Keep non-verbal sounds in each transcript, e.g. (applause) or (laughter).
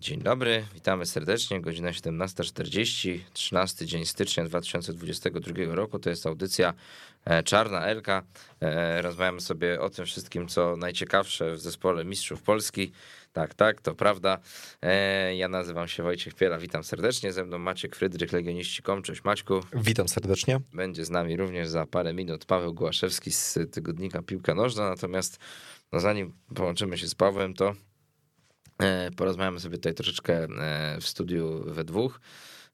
Dzień dobry, witamy serdecznie. Godzina 17.40, 13 dzień stycznia 2022 roku. To jest audycja e, Czarna Elka. E, rozmawiamy sobie o tym wszystkim, co najciekawsze w zespole Mistrzów Polski. Tak, tak, to prawda. E, ja nazywam się Wojciech Piela, witam serdecznie. Ze mną Maciek Frydrych, Legioniści.com. Cześć Maćku. Witam serdecznie. Będzie z nami również za parę minut Paweł Głaszewski z tygodnika Piłka Nożna. Natomiast no zanim połączymy się z Pawłem, to porozmawiamy sobie tutaj troszeczkę e, w studiu we dwóch.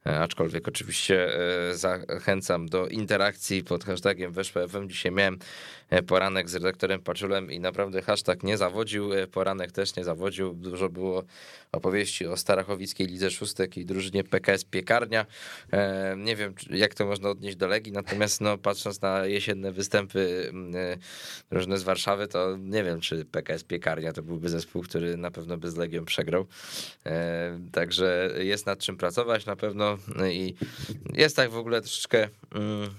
E, aczkolwiek oczywiście zachęcam do interakcji pod hashtagiem weszło.fm. Dzisiaj miałem poranek z redaktorem Paczulem i naprawdę hashtag nie zawodził, poranek też nie zawodził. Dużo było opowieści o Starachowickiej Lidze Szóstek i drużynie PKS Piekarnia. Nie wiem, jak to można odnieść do Legii, natomiast no, patrząc na jesienne występy różne z Warszawy, to nie wiem, czy PKS Piekarnia to byłby zespół, który na pewno by z Legią przegrał. Także jest nad czym pracować na pewno i jest tak w ogóle troszeczkę mm,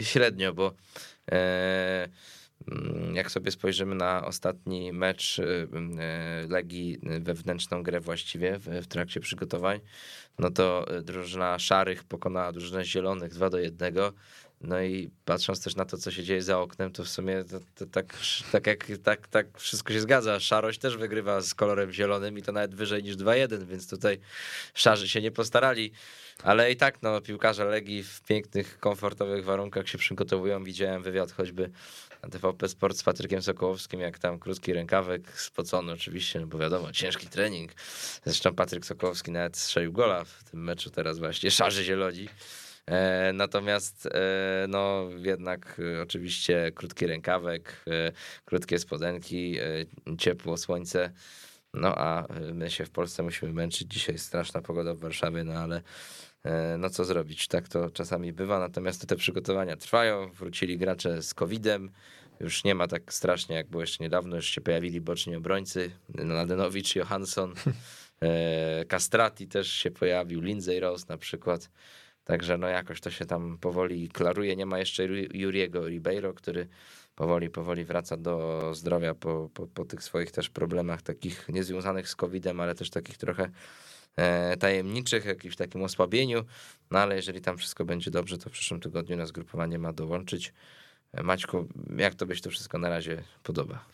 średnio, bo Mm, jak sobie spojrzymy na ostatni mecz y, y, Legii, y, wewnętrzną grę właściwie w, trakcie przygotowań, no to drużyna szarych pokonała drużynę zielonych 2 do 1. No i patrząc też na to, co się dzieje za oknem, to w sumie to, to tak, tak, jak, tak, tak wszystko się zgadza. Szarość też wygrywa z kolorem zielonym i to nawet wyżej niż 2-1, więc tutaj szarzy się nie postarali. Ale i tak no, piłkarze Legii w pięknych, komfortowych warunkach się przygotowują. Widziałem wywiad choćby na TVP Sport z Patrykiem Sokołowskim, jak tam krótki rękawek, spocony oczywiście, no bo wiadomo, ciężki trening. Zresztą Patryk Sokołowski nawet strzelił gola w tym meczu teraz właśnie, szarzy zieloni. E, natomiast e, no jednak e, oczywiście krótki rękawek, krótkie spodenki, ciepło słońce. No a my się w Polsce musimy męczyć. Dzisiaj straszna pogoda w Warszawie, no ale no co zrobić, tak to czasami bywa. Natomiast te przygotowania trwają. Wrócili gracze z COVID-em. Już nie ma tak strasznie, jak było jeszcze niedawno. Już się pojawili boczni obrońcy. Ladenowicz, Johansson, (laughs) Castrati też się pojawił, Lindsay Rose na przykład. Także no jakoś to się tam powoli klaruje. Nie ma jeszcze Juriego Ribeiro, który powoli, powoli wraca do zdrowia po, po, po tych swoich też problemach takich niezwiązanych z COVID-em, ale też takich trochę e, tajemniczych, jakimś takim osłabieniu. No ale jeżeli tam wszystko będzie dobrze, to w przyszłym tygodniu na zgrupowanie ma dołączyć. E, Maćku, jak to byś to wszystko na razie podoba?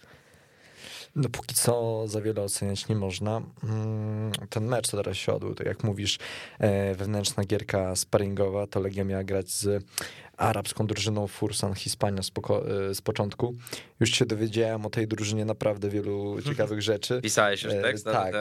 No póki co za wiele oceniać nie można. Mm, ten mecz, co teraz się odbył, to jak mówisz, e, wewnętrzna gierka sparingowa, to Legia miała grać z arabską drużyną Fursan Hiszpania z, e, z, początku. Już się dowiedziałem o tej drużynie naprawdę wielu ciekawych rzeczy. Pisałeś już tekst? E, tak,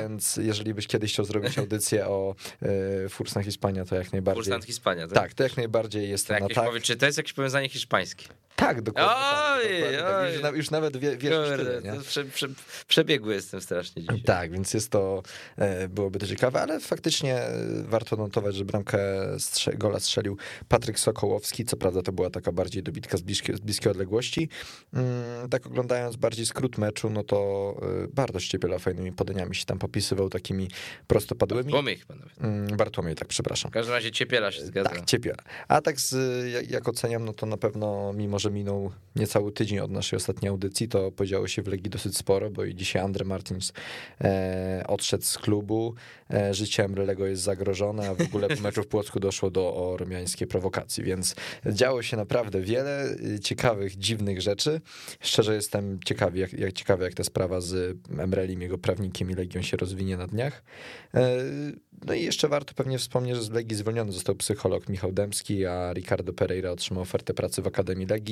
więc jeżeli byś kiedyś chciał zrobić (laughs) audycję o e, Fursan Hiszpania, to jak najbardziej. Fursan Hiszpania, tak? Tak, to jak najbardziej jest to na tak. Powie, czy to jest jakieś powiązanie hiszpańskie? Tak, dokładnie. Oj, tak, dokładnie tak. Już, już, nawet wie, wiesz Kurde, tyle, prze, prze, przebiegły jestem strasznie dzisiaj. Tak, więc jest to, e, byłoby to ciekawe, ale faktycznie e, warto notować, że bramkę strze, gola strzelił Patryk Sokołowski, co prawda to była taka bardziej dobitka z bliskiej, z bliskiej odległości. Mm, tak oglądając bardziej skrót meczu, no to e, bardzo Ściepiela fajnymi podaniami się tam popisywał, takimi prostopadłymi. Bartłomiej chyba nawet. Mm, Bartłomiej, tak, przepraszam. W każdym razie Ciepiela się zgadza. Tak, Ciepiela. A tak z, jak, jak oceniam, no to na pewno, mimo że minął niecały tydzień od naszej ostatniej audycji, to podziało się w Legii dosyć sporo, bo i dzisiaj Andre Martins e, odszedł z klubu, e, życie Emrelego jest zagrożone, a w ogóle po meczu w Płocku doszło do ormiańskiej prowokacji, więc działo się naprawdę wiele e, ciekawych, dziwnych rzeczy. Szczerze jestem ciekawy, jak, jak ciekawy, jak ta sprawa z Emrelim, jego prawnikiem i Legią się rozwinie na dniach. E, no i jeszcze warto pewnie wspomnieć, że z Legii zwolniony został psycholog Michał Dębski, a Ricardo Pereira otrzymał ofertę pracy w Akademii Legii.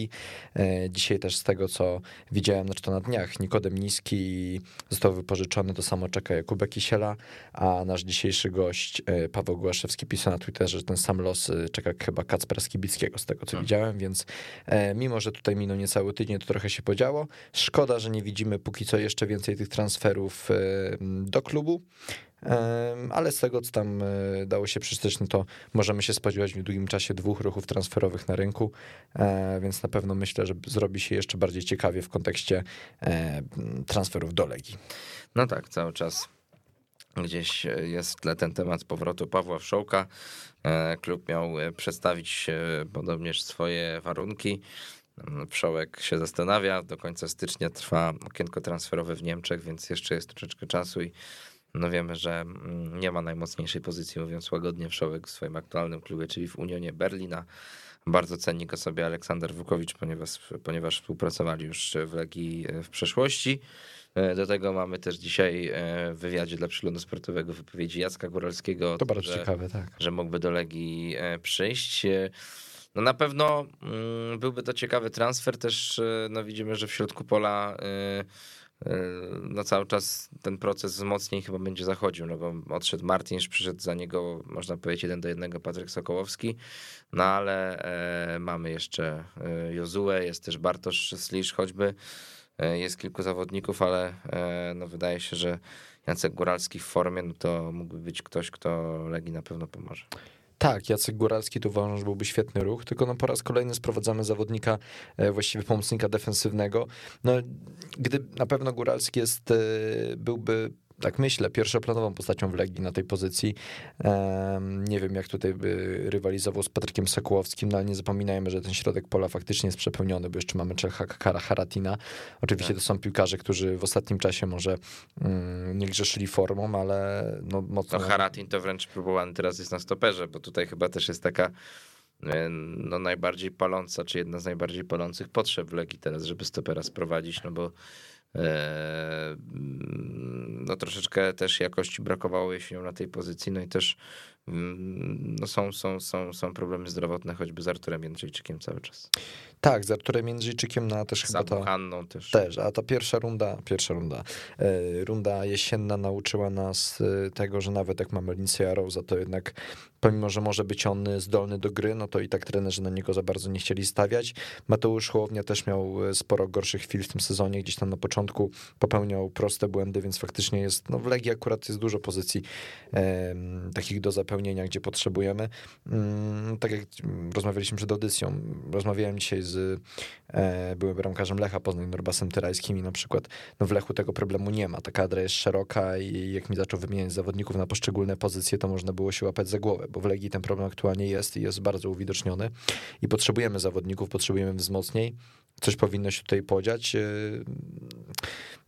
E, dzisiaj też z tego, co widziałem, znaczy to na dniach, Nikodem Niski został wypożyczony, to samo czeka Jakubek Kisiela, a nasz dzisiejszy gość e, Paweł Głaszewski pisał na Twitterze, że ten sam los e, czeka chyba Kacpera Skibickiego, z tego co hmm. widziałem, więc mimo, że tutaj minął niecały tydzień, to trochę się podziało. Szkoda, że nie widzimy póki co jeszcze więcej tych transferów do klubu ale z tego, co tam e, dało się przeczytać, no to możemy się spodziewać w długim czasie dwóch ruchów transferowych na rynku, e, więc na pewno myślę, że zrobi się jeszcze bardziej ciekawie w kontekście e, transferów do Legii. No tak, cały czas gdzieś jest tle ten temat powrotu Pawła Wszołka. Klub miał przedstawić podobnież swoje warunki. Wszołek się zastanawia, do końca stycznia trwa okienko transferowe w Niemczech, więc jeszcze jest troszeczkę czasu i no wiemy, że mm, nie ma najmocniejszej pozycji, mówiąc łagodnie, w Wszołek w swoim aktualnym klubie, czyli w Unionie Berlina. Bardzo ceni go sobie Aleksander Wukowicz, ponieważ, ponieważ współpracowali już w Legii w przeszłości. E, do tego mamy też dzisiaj e, w wywiadzie dla przeglądu sportowego wypowiedzi Jacka Góralskiego. To bardzo że, ciekawe, tak. Że mógłby do Legii e, przyjść. No na pewno mm, byłby to ciekawy transfer, też no widzimy, że w środku pola no cały czas ten proces wzmocnień chyba będzie zachodził, no bo odszedł Martinsz, przyszedł za niego, można powiedzieć, jeden do jednego Patryk Sokołowski, no ale e, mamy jeszcze Jozue, jest też Bartosz Slisz choćby, E, jest kilku zawodników, ale e, no wydaje się, że Jacek Góralski w formie, no to mógłby być ktoś, kto Legii na pewno pomoże. Tak, Jacek Góralski to uważam, że byłby świetny ruch, tylko no po raz kolejny sprowadzamy zawodnika, e, właściwie pomocnika defensywnego. No, gdy na pewno Góralski jest, byłby tak myślę, pierwszoplanową postacią w Legii na tej pozycji. Nie wiem, jak tutaj by rywalizował z Patrykiem Sokołowskim, no ale nie zapominajmy, że ten środek pola faktycznie jest przepełniony, bo jeszcze mamy Czecha Kara Haratina. Oczywiście tak. to są piłkarze, którzy w ostatnim czasie może mm, nie grzeszyli formą, ale no mocno... No Haratin to wręcz próbowany teraz jest na stoperze, bo tutaj chyba też jest taka e, no najbardziej paląca, czy jedna z najbardziej palących potrzeb w Legii teraz, żeby stopera sprowadzić, no bo no troszeczkę też jakości brakowało jesienią na tej pozycji, no i też mm, no są, są, są, są problemy zdrowotne, choćby z Arturem Jędrzejczykiem cały czas. Tak, z Arturem Jędrzejczykiem na też chyba ta... Hanną też. Też, a ta pierwsza runda, pierwsza runda, e, runda jesienna nauczyła nas e, tego, że nawet jak mamy Lindsay'a Rose'a, to jednak pomimo, że może być on zdolny do gry, no to i tak trenerzy na niego za bardzo nie chcieli stawiać. Mateusz Hołownia też miał e, sporo gorszych chwil w tym sezonie, gdzieś tam na początku popełniał proste błędy, więc faktycznie jest, no w Legii akurat jest dużo pozycji e, takich do zapełnienia, gdzie potrzebujemy. Mm, tak jak rozmawialiśmy przed audycją, rozmawiałem dzisiaj z e, byłym bramkarzem Lecha Poznań, Norbasem Tyrajskim i na przykład no w Lechu tego problemu nie ma. Ta kadra jest szeroka i jak mi zaczął wymieniać zawodników na poszczególne pozycje, to można było się łapać za głowę bo w Legii ten problem aktualnie jest i jest bardzo uwidoczniony i potrzebujemy zawodników, potrzebujemy wzmocnień. Coś powinno się tutaj podziać. E,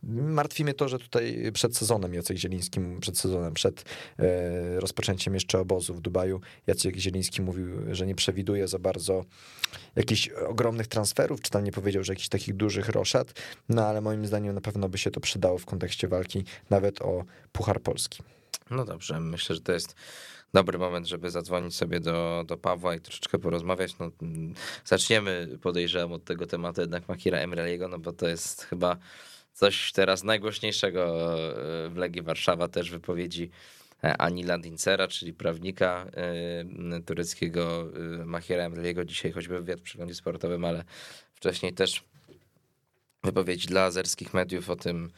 martwi mnie to, że tutaj przed sezonem Jacek Zieliński, przed sezonem, przed e, rozpoczęciem jeszcze obozu w Dubaju, Jacek Zieliński mówił, że nie przewiduje za bardzo jakichś ogromnych transferów, czy tam nie powiedział, że jakichś takich dużych roszad, no ale moim zdaniem na pewno by się to przydało w kontekście walki nawet o Puchar Polski. No dobrze, myślę, że to jest dobry moment, żeby zadzwonić sobie do, do Pawła i troszeczkę porozmawiać. No, mm, zaczniemy, podejrzewam, od tego tematu jednak Makira Emreliego, no bo to jest chyba coś teraz najgłośniejszego e, w Legii Warszawa, też wypowiedzi e, Ani Landincera, czyli prawnika e, tureckiego Mahira Emreliego. Dzisiaj choćby wywiad w przeglądzie sportowym, ale wcześniej też wypowiedzi dla azerskich mediów o tym,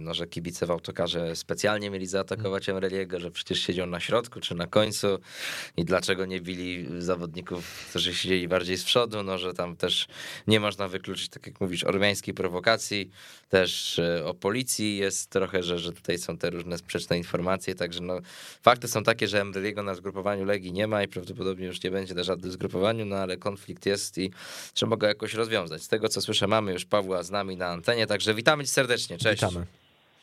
no, że kibice w autokarze specjalnie mieli zaatakować Emreliego, że przecież siedział na środku czy na końcu. I dlaczego nie bili zawodników, którzy siedzieli bardziej z przodu, no, że tam też nie można wykluczyć, tak jak mówisz, ormiańskiej prowokacji, też e, o policji jest trochę, że, że tutaj są te różne sprzeczne informacje, także no, fakty są takie, że Emreliego na zgrupowaniu Legii nie ma i prawdopodobnie już nie będzie na żadnym zgrupowaniu, no ale konflikt jest i trzeba go jakoś rozwiązać. Z tego co słyszę, mamy już Pawła z nami na antenie, także witamy cię serdecznie, cześć. Witamy.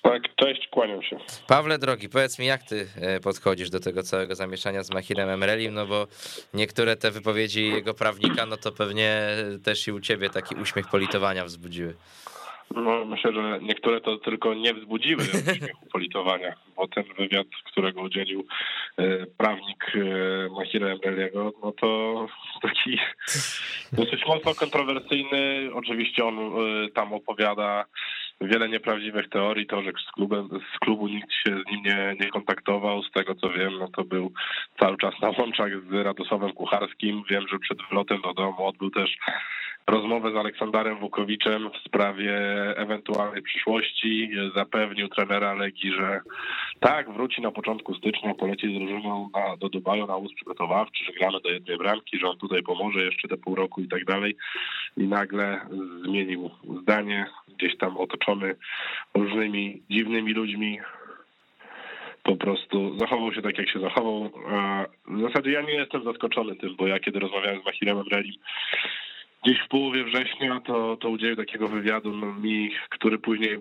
Tak, cześć, kłaniam się. Pawle drogi, powiedz mi, jak ty e, podchodzisz do tego całego zamieszania z Mahirem Emrelim, no bo niektóre te wypowiedzi jego prawnika, no to pewnie też i u ciebie taki uśmiech politowania wzbudziły. No, myślę, że niektóre to tylko nie wzbudziły (laughs) uśmiechu politowania, bo ten wywiad, którego udzielił e, prawnik e, Mahira Emreliego, no to taki (laughs) dosyć mocno kontrowersyjny. Oczywiście on tam opowiada wiele nieprawdziwych teorii, to, że z, klubem, z klubu nikt się z nim nie, nie kontaktował, z tego co wiem, no to był cały czas na łączach z Radosławem Kucharskim. Wiem, że przed wylotem do domu odbył też rozmowę z Aleksandarem Wukowiczem w sprawie ewentualnej przyszłości. Zapewnił trenera Legii, że tak, wróci na początku stycznia, poleci z drużyną na, do Dubaju na łóz przygotowawczy, że gramy do jednej bramki, że on tutaj pomoże jeszcze te pół roku i tak dalej. I nagle zmienił zdanie, gdzieś tam otoczony różnymi dziwnymi ludźmi, po prostu zachował się tak, jak się zachował. W zasadzie ja nie jestem zaskoczony tym, bo ja kiedy rozmawiałem z Machirem Emrelim, gdzieś w połowie września to, to udzielił takiego wywiadu no, mi, który później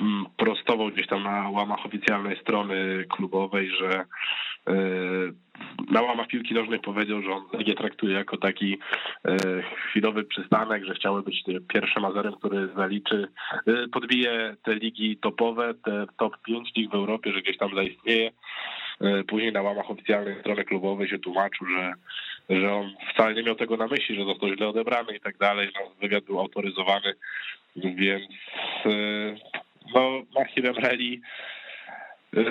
mm, prostował gdzieś tam na łamach oficjalnej strony klubowej, że na łamach piłki nożnej powiedział, że on Legię traktuje jako taki chwilowy przystanek, że chciałby być pierwszym Azerem, który zaliczy, podbije te ligi topowe, te top 5 lig w Europie, że gdzieś tam zaistnieje. Później na łamach oficjalnej strony klubowej się tłumaczył, że że on wcale nie miał tego na myśli, że został źle odebrany i tak dalej, że wywiad był autoryzowany, więc e, no Mahir Emreli e,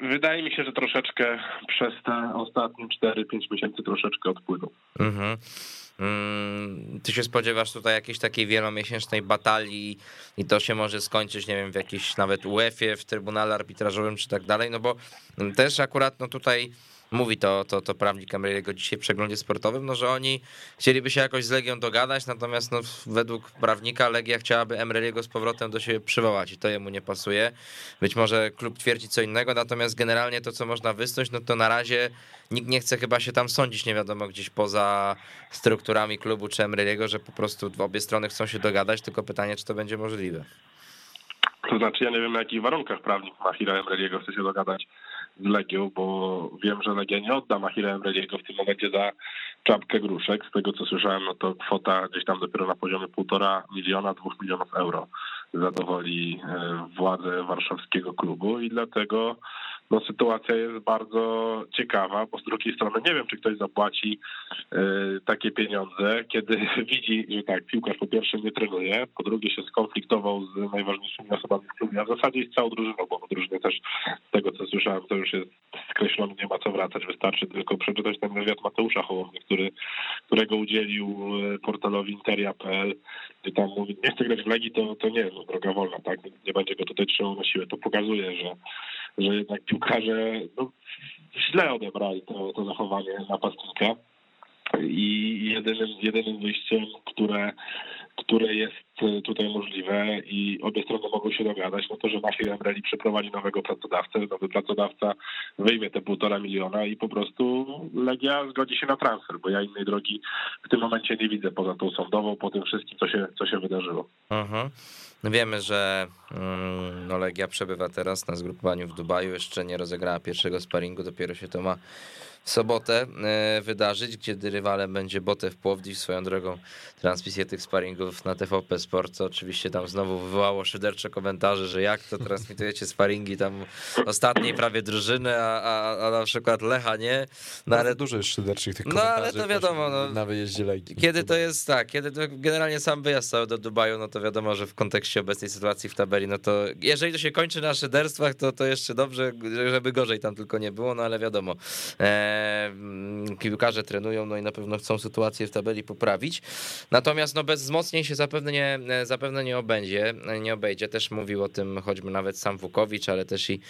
wydaje mi się, że troszeczkę przez te ostatnie 4-5 miesięcy troszeczkę odpłynął. Mhm. Mm, ty się spodziewasz tutaj jakiejś takiej wielomiesięcznej batalii i to się może skończyć, nie wiem, w jakiejś nawet UEFA, w Trybunale Arbitrażowym czy tak dalej, no bo też akurat no tutaj mówi to, to, to prawnik Emery'ego dzisiaj w przeglądzie sportowym, no że oni chcieliby się jakoś z Legią dogadać, natomiast no, według prawnika Legia chciałaby Emery'ego z powrotem do siebie przywołać i to jemu nie pasuje. Być może klub twierdzi co innego, natomiast generalnie to, co można wysnuć, no to na razie nikt nie chce chyba się tam sądzić, nie wiadomo, gdzieś poza strukturami klubu czy Emery'ego, że po prostu obie strony chcą się dogadać, tylko pytanie, czy to będzie możliwe. To znaczy, ja nie wiem na jakich warunkach prawnik Mahira Emreliego chce się dogadać Legią, bo wiem, że Legia nie odda Mahira Emreliego w tym momencie za czapkę gruszek. Z tego co słyszałem, no to kwota gdzieś tam dopiero na poziomie półtora miliona, dwóch milionów euro zadowoli e, władze warszawskiego klubu i dlatego no, sytuacja jest bardzo ciekawa, bo z drugiej strony nie wiem, czy ktoś zapłaci y, takie pieniądze, kiedy (laughs) widzi, że tak, piłkarz po pierwsze nie trenuje, po drugie się skonfliktował z najważniejszymi osobami w klubie, a w zasadzie jest całą drużyną, bo drużyny też z tego, co słyszałem, to już jest skreślony, nie ma co wracać, wystarczy tylko przeczytać ten wywiad Mateusza Hołowni, który, którego udzielił e, portalowi interia.pl, gdzie tam mówi, nie chce grać w Legii, to, to nie, no, droga wolna, tak, nie będzie go tutaj trzymał na siłę, to pokazuje, że, że jednak piłkarze no, źle odebrali to, to zachowanie napastnika. I jedynym, jedynym wyjściem, które, które jest tutaj możliwe i obie strony mogą się dogadać, no to, że Mafia Emreli przeprowadzi nowego pracodawcę, nowy pracodawca wyjmie te półtora miliona i po prostu Legia zgodzi się na transfer, bo ja innej drogi w tym momencie nie widzę poza tą sądową, po tym wszystkim, co się, co się wydarzyło. Uh-huh. Wiemy, że mm, no Legia przebywa teraz na zgrupowaniu w Dubaju, jeszcze nie rozegrała pierwszego sparingu, dopiero się to ma w sobotę e, wydarzyć, gdzie rywalem będzie Botew Płowdiw. Swoją drogą transmisję tych sparingów na TVP Sport, co oczywiście tam znowu wywołało szydercze komentarze, że jak to transmitujecie sparingi tam ostatniej prawie drużyny, a, a, a na przykład Lecha nie. No ale dużo jest szyderczych tych komentarzy. No ale to wiadomo. No, na wyjeździe Legii. Kiedy to jest tak, kiedy to generalnie sam wyjazd cały do Dubaju, no to wiadomo, że w kontekście obecnej sytuacji w tabeli, no to jeżeli to się kończy na szyderstwach, to, to jeszcze dobrze, żeby gorzej tam tylko nie było, no ale wiadomo. E, Mm, piłkarze trenują, no i na pewno chcą sytuację w tabeli poprawić. Natomiast no bez wzmocnień się zapewne nie, zapewne nie obędzie, nie obejdzie. Też mówił o tym choćby nawet sam Wukowicz, ale też i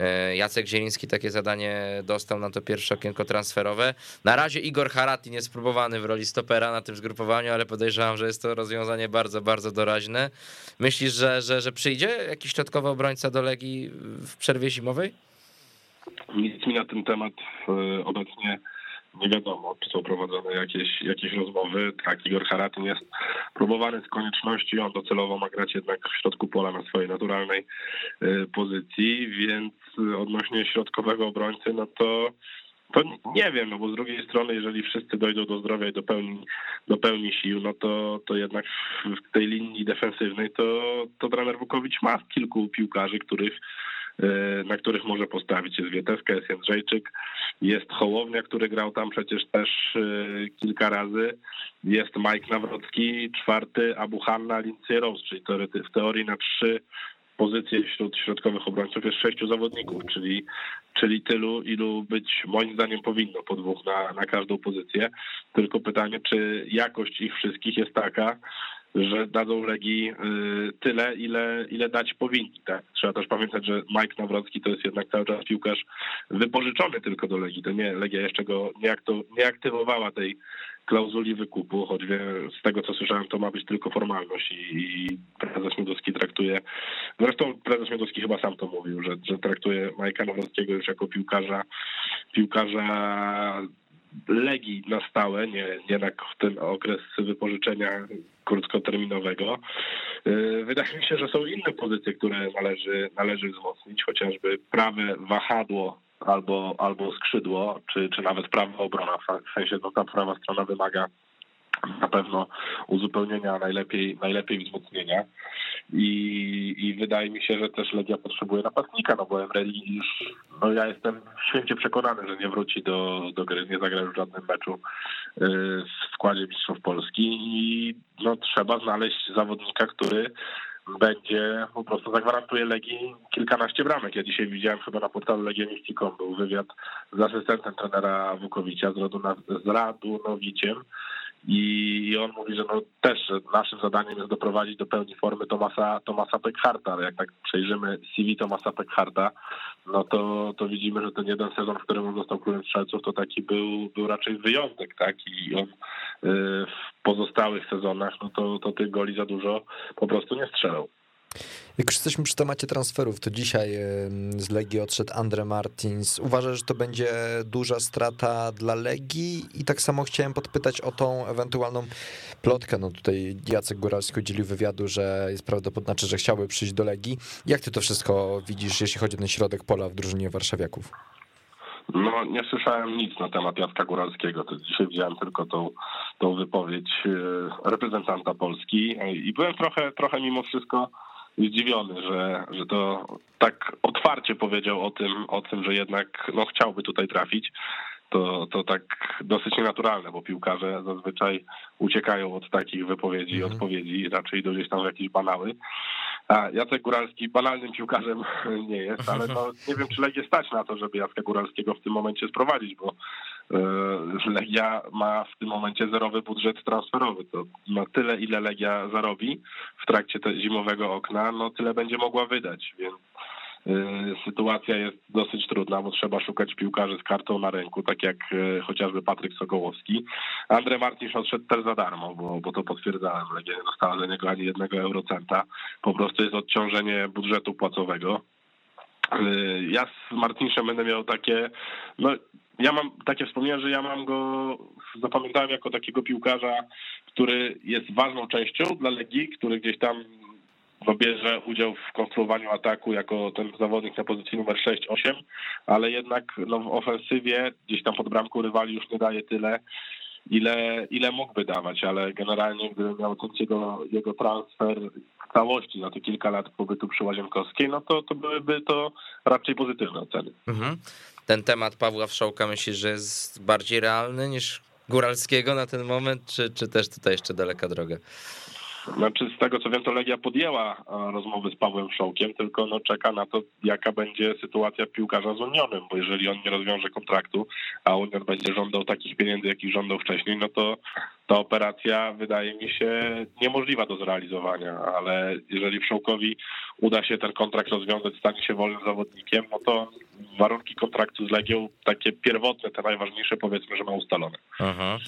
e, Jacek Zieliński takie zadanie dostał na to pierwsze okienko transferowe. Na razie Igor Haratin jest próbowany w roli stopera na tym zgrupowaniu, ale podejrzewam, że jest to rozwiązanie bardzo, bardzo doraźne. Myślisz, że, że, że przyjdzie jakiś środkowy obrońca do Legii w przerwie zimowej? Nic mi na ten temat e, obecnie nie wiadomo, czy są prowadzone jakieś, jakieś rozmowy. Tak, Igor Haratyn jest próbowany z konieczności, on docelowo ma grać jednak w środku pola na swojej naturalnej e, pozycji, więc odnośnie środkowego obrońcy, no to to nie wiem, no bo z drugiej strony, jeżeli wszyscy dojdą do zdrowia i do pełni, do pełni sił, no to, to jednak w tej linii defensywnej to, to trener Wukowicz ma kilku piłkarzy, których na których może postawić. Jest Wieteska, jest Jędrzejczyk, jest Hołownia, który grał tam przecież też e, kilka razy, jest Mike Nawrocki, czwarty, a Buchanna, Lindsay Rose, czyli w teorii na trzy pozycje wśród środkowych obrońców jest sześciu zawodników, czyli, czyli tylu, ilu być moim zdaniem powinno po dwóch na, na każdą pozycję. Tylko pytanie, czy jakość ich wszystkich jest taka, że dadzą Legii y, tyle, ile, ile dać powinni. Tak? Trzeba też pamiętać, że Mike Nawrocki to jest jednak cały czas piłkarz wypożyczony tylko do Legii. To nie, Legia jeszcze go nie, nie aktywowała tej klauzuli wykupu, choć z tego co słyszałem, to ma być tylko formalność i, i prezes Miodowski traktuje, zresztą prezes Miodowski chyba sam to mówił, że, że traktuje Majka Nawrockiego już jako piłkarza, piłkarza Legii na stałe, nie, nie na ten okres wypożyczenia krótkoterminowego. Y, wydaje mi się, że są inne pozycje, które należy, należy wzmocnić, chociażby prawe wahadło albo, albo skrzydło, czy, czy nawet prawa obrona, w sensie no, ta prawa strona wymaga na pewno uzupełnienia, najlepiej, najlepiej wzmocnienia. I, I wydaje mi się, że też Legia potrzebuje napastnika, no bo Emreli już, no ja jestem święcie przekonany, że nie wróci do, do gry, nie zagra już w żadnym meczu y, w składzie mistrzów Polski i no trzeba znaleźć zawodnika, który będzie po prostu zagwarantuje Legii kilkanaście bramek. Ja dzisiaj widziałem chyba na portalu Legioniści.com był wywiad z asystentem trenera Wukowicza, z Radunowiciem i on mówi, że no też naszym zadaniem jest doprowadzić do pełni formy Tomasa, Tomasa Peckharta. Jak tak przejrzymy CV Tomasa Peckharta, no to, to widzimy, że ten jeden sezon, w którym on został królem strzelców, to taki był, był raczej wyjątek, tak? I on y, w pozostałych sezonach, no to, to tych goli za dużo po prostu nie strzelał. Jak już jesteśmy przy temacie transferów, to dzisiaj z Legii odszedł Andre Martins. Uważasz, że to będzie duża strata dla Legii? I tak samo chciałem podpytać o tą ewentualną plotkę. No tutaj Jacek Góralski udzielił wywiadu, że jest prawdopodobne, znaczy, że chciałby przyjść do Legii. Jak ty to wszystko widzisz, jeśli chodzi o ten środek pola w drużynie warszawiaków? No, nie słyszałem nic na temat Jacka Góralskiego. To dzisiaj widziałem tylko tą, tą wypowiedź e, reprezentanta Polski i byłem trochę, trochę mimo wszystko zdziwiony, że, że to tak otwarcie powiedział o tym, o tym, że jednak no, chciałby tutaj trafić. To, to tak dosyć nienaturalne, bo piłkarze zazwyczaj uciekają od takich wypowiedzi i mm. odpowiedzi, raczej do gdzieś tam jakieś banały. A Jacek Góralski banalnym piłkarzem (laughs) nie jest, ale no, nie wiem, czy Legię stać na to, żeby Jacka Góralskiego w tym momencie sprowadzić, bo Legia ma w tym momencie zerowy budżet transferowy. To na tyle, ile Legia zarobi w trakcie zimowego okna, no tyle będzie mogła wydać, więc e, sytuacja jest dosyć trudna, bo trzeba szukać piłkarzy z kartą na ręku, tak jak e, chociażby Patryk Sokołowski. Andrzej Martin odszedł też za darmo, bo, bo to potwierdzałem. Legia nie dostała za niego ani jednego eurocenta. Po prostu jest odciążenie budżetu płacowego. Ja z Martinszem będę miał takie, no ja mam takie wspomnienia, że ja mam go, zapamiętałem jako takiego piłkarza, który jest ważną częścią dla Legii, który gdzieś tam bierze udział w konstruowaniu ataku jako ten zawodnik na pozycji numer 6-8, ale jednak no, w ofensywie gdzieś tam pod bramką rywali już nie daje tyle, ile, ile mógłby dawać, ale generalnie gdybym miał ocenić jego, jego transfer w całości na te kilka lat pobytu przy Łazienkowskiej, no to, to byłyby to raczej pozytywne oceny. Mhm. Ten temat Pawła Wszołka myślisz, że jest bardziej realny niż Góralskiego na ten moment, czy, czy też tutaj jeszcze daleka droga? Znaczy z tego co wiem, to Legia podjęła e, rozmowy z Pawłem Szołkiem, tylko no czeka na to, jaka będzie sytuacja piłkarza z Unionem, bo jeżeli on nie rozwiąże kontraktu, a Union będzie żądał takich pieniędzy, jakich żądał wcześniej, no to ta operacja wydaje mi się niemożliwa do zrealizowania, ale jeżeli Wszołkowi uda się ten kontrakt rozwiązać, stanie się wolnym zawodnikiem, no to warunki kontraktu z Legią, takie pierwotne, te najważniejsze powiedzmy, że ma ustalone. Aha.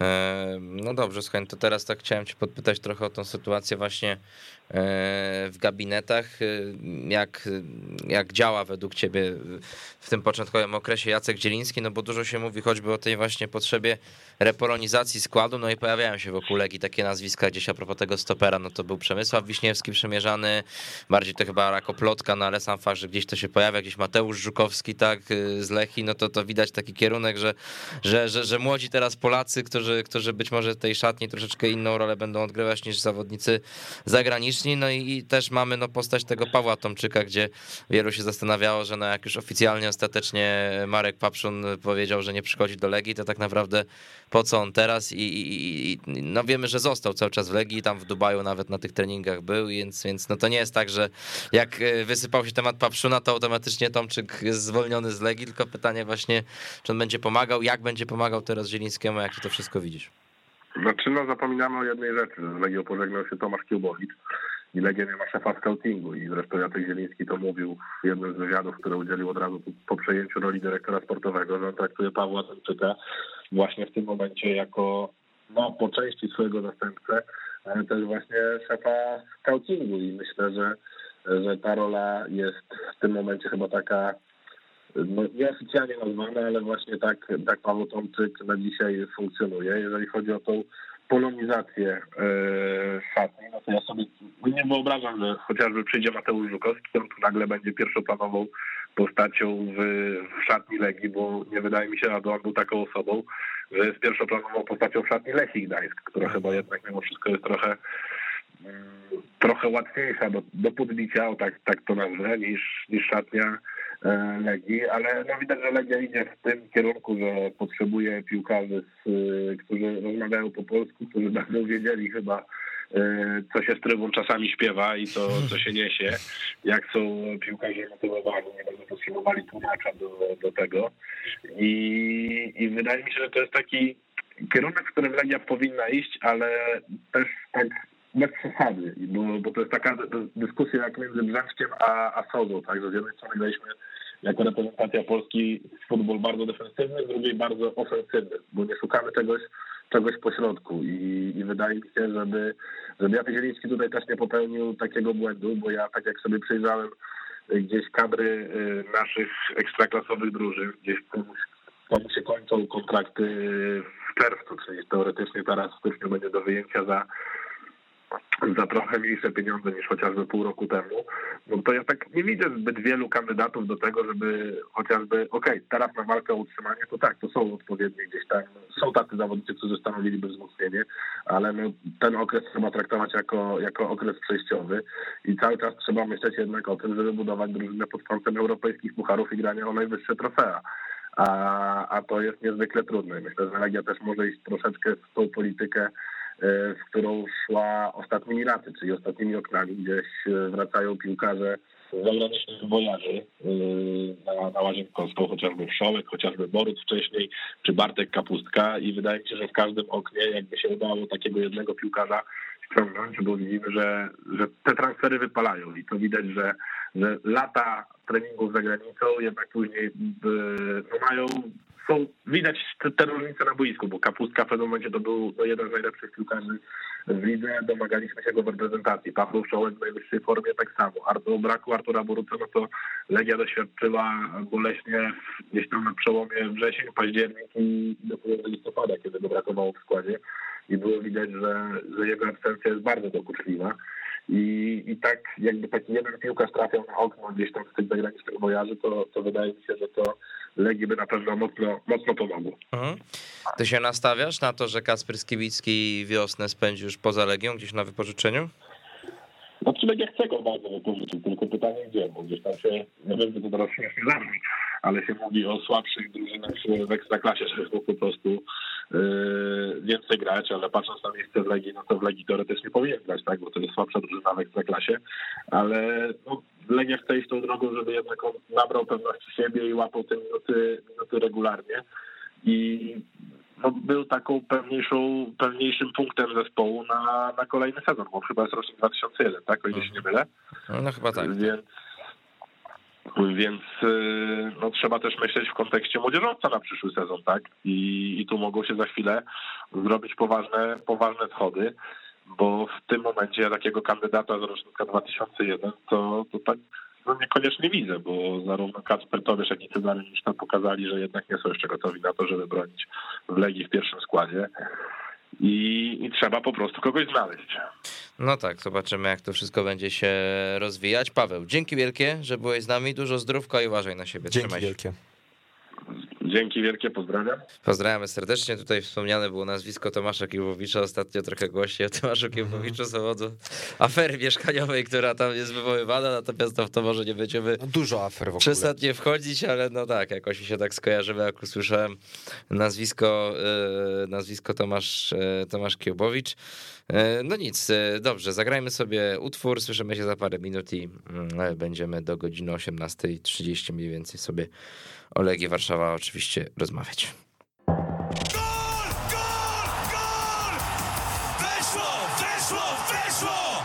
E, no dobrze, słuchaj, to teraz tak chciałem cię podpytać trochę o tą sytuację właśnie w gabinetach. Y, jak, jak działa według ciebie w tym początkowym okresie Jacek Dzieliński? No bo dużo się mówi choćby o tej właśnie potrzebie repolonizacji składu, no i pojawiają się wokół Legii takie nazwiska gdzieś a propos tego stopera, no to był Przemysław Wiśniewski przemierzany, bardziej to chyba jako plotka, no ale sam fakt, że gdzieś to się pojawia, gdzieś Mateusz Żukowski, tak, y, z Lechi, no to to widać taki kierunek, że, że, że, że młodzi teraz Polacy, którzy, którzy być może tej szatni troszeczkę inną rolę będą odgrywać niż zawodnicy zagraniczni, no i, i, też mamy no, postać tego Pawła Tomczyka, gdzie wielu się zastanawiało, że no, jak już oficjalnie ostatecznie Marek Papszun powiedział, że nie przychodzi do Legii, to tak naprawdę po co on teraz i, i, i no wiemy, że został cały czas w Legii, tam w Dubaju nawet na tych treningach był, więc, więc no to nie jest tak, że jak e, wysypał się temat Papszuna, to automatycznie Tomczyk jest zwolniony z Legii, tylko pytanie właśnie, czy on będzie pomagał, jak będzie pomagał teraz Zielińskiemu, jak ty to wszystko widzisz? Znaczy, no zapominamy o jednej rzeczy. Z Legią pożegnał się Tomasz Kiubowicz i Legia nie ma szefa scoutingu i zresztą Jacek Zieliński to mówił w jednym z wywiadów, które udzielił od razu po przejęciu roli dyrektora sportowego, że on traktuje Pawła Tomczyka właśnie w tym momencie jako no, po części swojego następcę, ale też właśnie szefa scoutingu i myślę, że, że ta rola jest w tym momencie chyba taka no, nieoficjalnie nazwane, ale właśnie tak, tak Paweł Tomczyk na dzisiaj funkcjonuje. Jeżeli chodzi o tą polonizację e, szatni, no to ja sobie nie wyobrażam, że chociażby przyjdzie Mateusz Żukowski, on tu nagle będzie pierwszoplanową postacią w, w szatni Legii, bo nie wydaje mi się, aby on był taką osobą, że jest pierwszoplanową postacią w szatni Lechii Gdańsk, która chyba jednak mimo wszystko jest trochę mm, trochę łatwiejsza do, do podbicia, o tak, tak to nazwę, niż, niż szatnia Legii, ale no widać, że Legia idzie w tym kierunku, że potrzebuje piłkarzy, e, którzy rozmawiają po polsku, którzy (laughs) będą wiedzieli chyba, e, co się z trybun czasami śpiewa i co, co się niesie, jak są piłkarze motywowani, nie będą potrzebowali tłumacza do, do tego. I, I wydaje mi się, że to jest taki kierunek, w którym Legia powinna iść, ale też tak bez przesady, bo, bo to jest taka dyskusja jak między Brzęczkiem a, a Sodą, tak, że z jednej strony graliśmy jako reprezentacja Polski futbol bardzo defensywny, z drugiej bardzo ofensywny, bo nie szukamy czegoś, czegoś pośrodku i, i wydaje mi się, żeby, żeby Jacek Zieliński tutaj też nie popełnił takiego błędu, bo ja tak jak sobie przyjrzałem gdzieś kadry y, naszych ekstraklasowych drużyn, gdzieś komuś się kończą kontrakty w czerwcu, czyli teoretycznie teraz w styczniu będzie do wyjęcia za za trochę mniejsze pieniądze niż chociażby pół roku temu, no to ja tak nie widzę zbyt wielu kandydatów do tego, żeby chociażby, okej, okay, teraz na walkę o utrzymanie, to tak, to są odpowiednie gdzieś tam, są tacy zawodnicy, którzy stanowiliby wzmocnienie, ale no, ten okres trzeba traktować jako, jako okres przejściowy i cały czas trzeba myśleć jednak o tym, żeby budować drużynę pod kątem europejskich pucharów i grania o najwyższe trofea. A, a to jest niezwykle trudne. Myślę, że Legia też może iść troszeczkę w tą politykę w którą szła ostatnimi laty, czyli ostatnimi oknami, gdzieś e, wracają piłkarze zagranicznych wojaży e, na, na Łazienkowską, chociażby Wszołek, chociażby Borut wcześniej, czy Bartek Kapustka. I wydaje mi się, że w każdym oknie jakby się udało takiego jednego piłkarza ściągnąć, bo widzimy, że, że te transfery wypalają. I to widać, że, że lata treningów za granicą jednak później no, mają są, widać te, różnice na boisku, bo Kapustka w pewnym momencie to był no, jeden z najlepszych piłkarzy w lidze, domagaliśmy się go w reprezentacji. Paweł Szołek w najwyższej formie tak samo. O braku Artura Boruca, no to Legia doświadczyła boleśnie gdzieś tam na przełomie wrzesień, październik i do listopada, kiedy go brakowało w składzie i było widać, że, że jego absencja jest bardzo dokuczliwa. I, I tak jakby taki jeden piłkarz trafiał na okno gdzieś tam z tych zagranicznych wojaży, to, to wydaje mi się, że to Legii by na pewno mocno, mocno pomogło. Mhm. Ty się nastawiasz na to, że Kasper Skiwicki wiosnę spędzi już poza Legią, gdzieś na wypożyczeniu? Znaczy Legia chce go bardzo wypożyczyć, tylko pytanie gdzie, bo gdzieś tam się, nie wiem, to teraz śmiesznie zabrzmi, ale się mówi o słabszych drużynach w Ekstraklasie, że jest po prostu yy, więcej grać, ale patrząc na miejsce w Legii, no to w Legii teoretycznie powinien grać, tak, bo to jest słabsza drużyna w Ekstraklasie, ale no, Legia chce iść tą drogą, żeby jednak on nabrał pewności siebie i łapał te minuty, minuty regularnie i no, był taką pewniejszą, pewniejszym punktem zespołu na, na kolejny sezon, bo chyba jest rocznik 2001, tak, o ile się nie mylę. No chyba tak. Więc, więc y, no, trzeba też myśleć w kontekście młodzieżowca na przyszły sezon, tak, i, i tu mogą się za chwilę zrobić poważne, poważne schody bo w tym momencie takiego kandydata z rocznika 2001 to, to tak no niekoniecznie widzę, bo zarówno Kacper Tobiesz, jak i Cezary już tam pokazali, że jednak nie są jeszcze gotowi na to, żeby bronić w Legii w pierwszym składzie. I, I, trzeba po prostu kogoś znaleźć. No tak, zobaczymy jak to wszystko będzie się rozwijać. Paweł, dzięki wielkie, że byłeś z nami. Dużo zdrówka i uważaj na siebie. Dzięki Trzymaj wielkie. Dzięki wielkie, pozdrawiam. Pozdrawiamy serdecznie. Tutaj wspomniane było nazwisko Tomasza Kiełbowicza. Ostatnio trochę głośniej o Tomaszu Kiełbowiczu z powodu afery mieszkaniowej, która tam jest wywoływana, natomiast to w to może nie będziemy no dużo afer w ogóle. przesadnie wchodzić, ale no tak, jakoś mi się tak skojarzyło, jak usłyszałem nazwisko, e, nazwisko Tomasz, e, Tomasz Kiełbowicz. E, no nic, dobrze, zagrajmy sobie utwór, słyszymy się za parę minut i mm, będziemy do godziny 18.30 mniej więcej sobie o Legii Warszawa oczywiście rozmawiać. Gol! Gol! Gol! Weszło! Weszło! Weszło!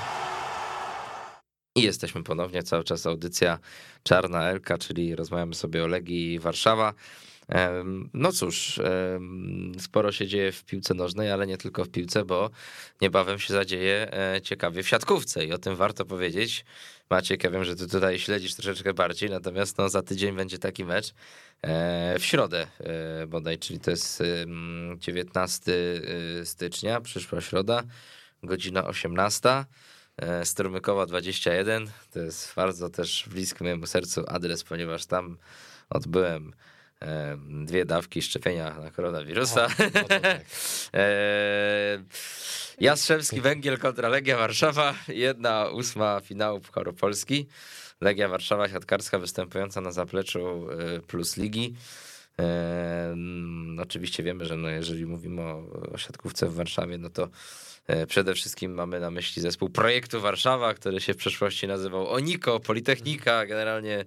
I jesteśmy ponownie, cały czas audycja Czarna Elka, czyli rozmawiamy sobie o Legii Warszawa. No cóż, sporo się dzieje w piłce nożnej, ale nie tylko w piłce, bo niebawem się zadzieje e, ciekawie w siatkówce i o tym warto powiedzieć. Maciek, ja wiem, że ty tutaj śledzisz troszeczkę bardziej, natomiast no, za tydzień będzie taki mecz e, w środę e, bodaj, czyli to jest 19 stycznia, przyszła środa, godzina 18. Strumykowa 21, to jest bardzo też bliski mojemu sercu adres, ponieważ tam odbyłem dwie dawki szczepienia na koronawirusa. O, no tak. (laughs) Jastrzębski Węgiel kontra Legia Warszawa, jedna ósma finału Pucharu Polski. Legia Warszawa siatkarska występująca na zapleczu e, Plus Ligi. oczywiście wiemy, że no jeżeli mówimy o, siatkówce w Warszawie, no to E, przede wszystkim mamy na myśli zespół Projektu Warszawa, który się w przeszłości nazywał Oniko, Politechnika, generalnie